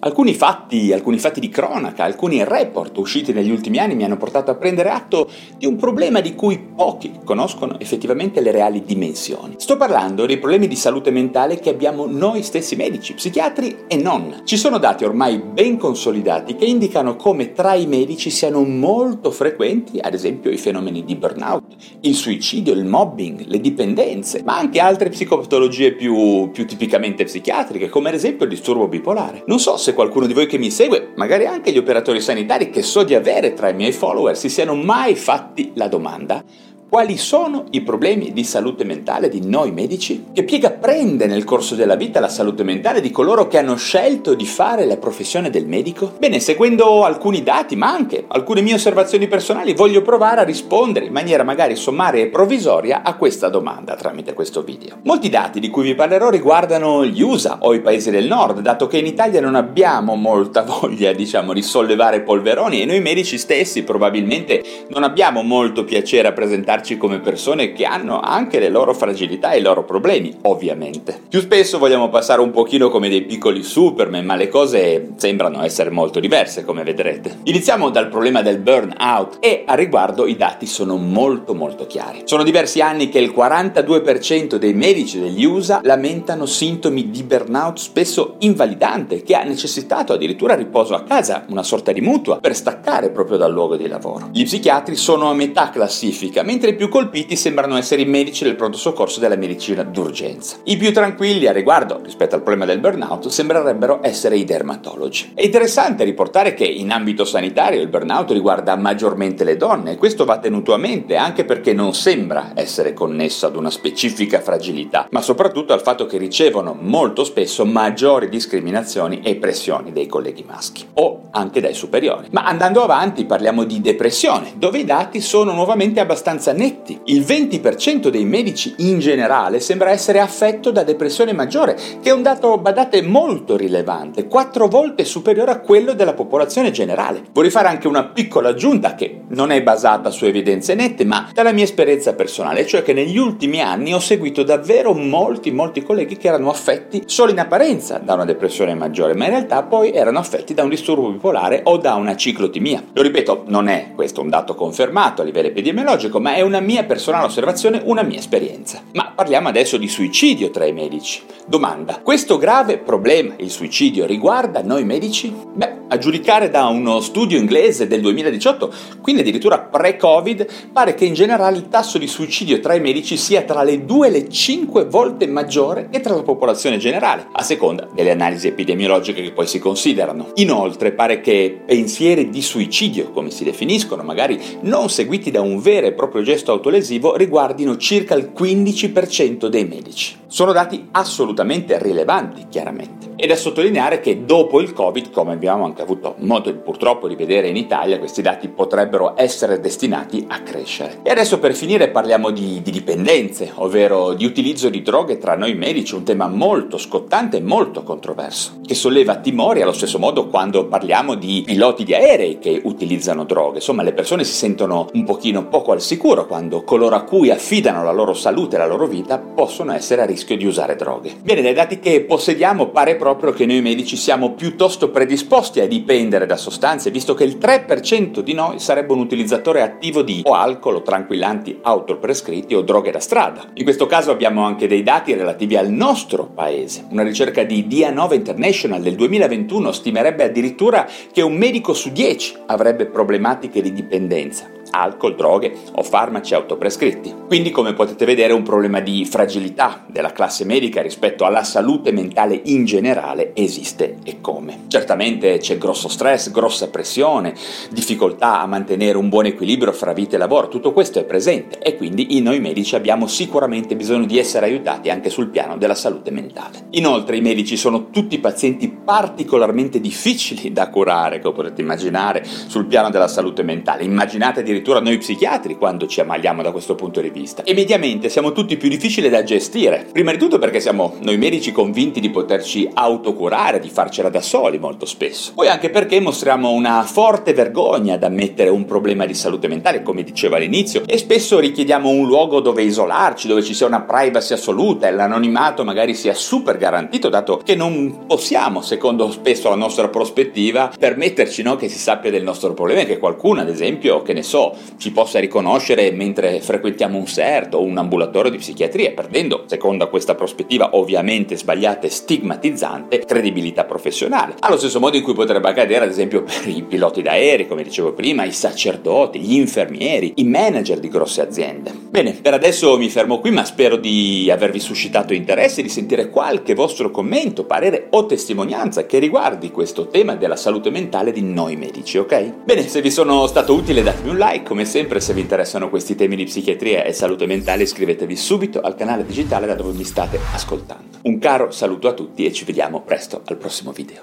Alcuni fatti, alcuni fatti di cronaca, alcuni report usciti negli ultimi anni mi hanno portato a prendere atto di un problema di cui pochi conoscono effettivamente le reali dimensioni. Sto parlando dei problemi di salute mentale che abbiamo noi stessi medici, psichiatri e non. Ci sono dati ormai ben consolidati che indicano come tra i medici siano molto frequenti, ad esempio, i fenomeni di burnout, il suicidio, il mobbing, le dipendenze, ma anche altre psicopatologie più, più tipicamente psichiatriche, come ad esempio il disturbo bipolare. Non so se se qualcuno di voi che mi segue, magari anche gli operatori sanitari che so di avere tra i miei follower, si siano mai fatti la domanda quali sono i problemi di salute mentale di noi medici? Che piega prende nel corso della vita la salute mentale di coloro che hanno scelto di fare la professione del medico? Bene, seguendo alcuni dati, ma anche alcune mie osservazioni personali, voglio provare a rispondere in maniera magari sommaria e provvisoria a questa domanda tramite questo video. Molti dati di cui vi parlerò riguardano gli USA o i paesi del nord, dato che in Italia non abbiamo molta voglia, diciamo, di sollevare polveroni e noi medici stessi probabilmente non abbiamo molto piacere a presentare guardarci come persone che hanno anche le loro fragilità e i loro problemi, ovviamente. Più spesso vogliamo passare un pochino come dei piccoli Superman, ma le cose sembrano essere molto diverse, come vedrete. Iniziamo dal problema del burnout e a riguardo i dati sono molto molto chiari. Sono diversi anni che il 42% dei medici degli USA lamentano sintomi di burnout spesso invalidante che ha necessitato addirittura riposo a casa, una sorta di mutua, per staccare proprio dal luogo di lavoro. Gli psichiatri sono a metà classifica, mentre mentre i più colpiti sembrano essere i medici del pronto soccorso della medicina d'urgenza. I più tranquilli a riguardo, rispetto al problema del burnout, sembrerebbero essere i dermatologi. È interessante riportare che in ambito sanitario il burnout riguarda maggiormente le donne e questo va tenuto a mente anche perché non sembra essere connesso ad una specifica fragilità, ma soprattutto al fatto che ricevono molto spesso maggiori discriminazioni e pressioni dei colleghi maschi o anche dai superiori. Ma andando avanti parliamo di depressione, dove i dati sono nuovamente abbastanza netti. Il 20% dei medici in generale sembra essere affetto da depressione maggiore, che è un dato, badate, molto rilevante, quattro volte superiore a quello della popolazione generale. Vorrei fare anche una piccola aggiunta che non è basata su evidenze nette, ma dalla mia esperienza personale, cioè che negli ultimi anni ho seguito davvero molti, molti colleghi che erano affetti solo in apparenza da una depressione maggiore, ma in realtà poi erano affetti da un disturbo bipolare o da una ciclotimia. Lo ripeto, non è questo un dato confermato a livello epidemiologico, ma è una mia personale osservazione, una mia esperienza. Ma parliamo adesso di suicidio tra i medici. Domanda, questo grave problema, il suicidio, riguarda noi medici? Beh, a giudicare da uno studio inglese del 2018, quindi addirittura pre-Covid, pare che in generale il tasso di suicidio tra i medici sia tra le 2 e le 5 volte maggiore che tra la popolazione generale, a seconda delle analisi epidemiologiche che poi si considerano. Inoltre pare che pensieri di suicidio, come si definiscono, magari non seguiti da un vero e proprio gesto autolesivo, riguardino circa il 15% dei medici. Sono dati assolutamente rilevanti, chiaramente. Ed è sottolineare che dopo il Covid, come abbiamo anche avuto modo purtroppo di vedere in Italia, questi dati potrebbero essere destinati a crescere. E adesso per finire parliamo di, di dipendenze, ovvero di utilizzo di droghe tra noi medici, un tema molto scottante e molto controverso, che solleva timori allo stesso modo quando parliamo di piloti di aerei che utilizzano droghe. Insomma, le persone si sentono un pochino poco al sicuro quando coloro a cui affidano la loro salute e la loro vita possono essere a rischio di usare droghe. Bene, dai dati che possediamo pare proprio che noi medici siamo piuttosto predisposti a dipendere da sostanze, visto che il 3% di noi sarebbe un utilizzatore attivo di o alcol o tranquillanti autoprescritti o droghe da strada. In questo caso abbiamo anche dei dati relativi al nostro paese. Una ricerca di DIA9 International del 2021 stimerebbe addirittura che un medico su 10 avrebbe problematiche di dipendenza alcol, droghe o farmaci autoprescritti. Quindi come potete vedere un problema di fragilità della classe medica rispetto alla salute mentale in generale esiste e come. Certamente c'è grosso stress, grossa pressione, difficoltà a mantenere un buon equilibrio fra vita e lavoro, tutto questo è presente e quindi noi medici abbiamo sicuramente bisogno di essere aiutati anche sul piano della salute mentale. Inoltre i medici sono tutti pazienti particolarmente difficili da curare, come potete immaginare, sul piano della salute mentale. Immaginate addirittura noi psichiatri quando ci ammaliamo da questo punto di vista. E mediamente siamo tutti più difficili da gestire. Prima di tutto perché siamo noi medici convinti di poterci autocurare, di farcela da soli molto spesso. Poi anche perché mostriamo una forte vergogna ad ammettere un problema di salute mentale, come dicevo all'inizio, e spesso richiediamo un luogo dove isolarci, dove ci sia una privacy assoluta e l'anonimato magari sia super garantito, dato che non possiamo, secondo spesso la nostra prospettiva, permetterci no, che si sappia del nostro problema e che qualcuno, ad esempio, che ne so, ci possa riconoscere mentre frequentiamo un CERT o un ambulatorio di psichiatria, perdendo, secondo questa prospettiva ovviamente sbagliata e stigmatizzante, credibilità professionale. Allo stesso modo in cui potrebbe accadere, ad esempio, per i piloti d'aerei, come dicevo prima, i sacerdoti, gli infermieri, i manager di grosse aziende. Bene, per adesso mi fermo qui, ma spero di avervi suscitato interesse, di sentire qualche vostro commento, parere o testimonianza che riguardi questo tema della salute mentale di noi medici, ok? Bene, se vi sono stato utile datemi un like, come sempre se vi interessano questi temi di psichiatria e salute mentale iscrivetevi subito al canale digitale da dove mi state ascoltando. Un caro saluto a tutti e ci vediamo presto al prossimo video.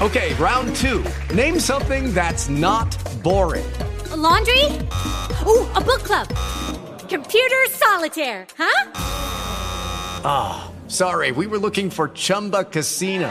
Ok, round 2. Name something that's not boring. A laundry? Ooh, a book club. Computer solitaire, huh? Ah, oh, sorry, we were looking for Chumba Casino.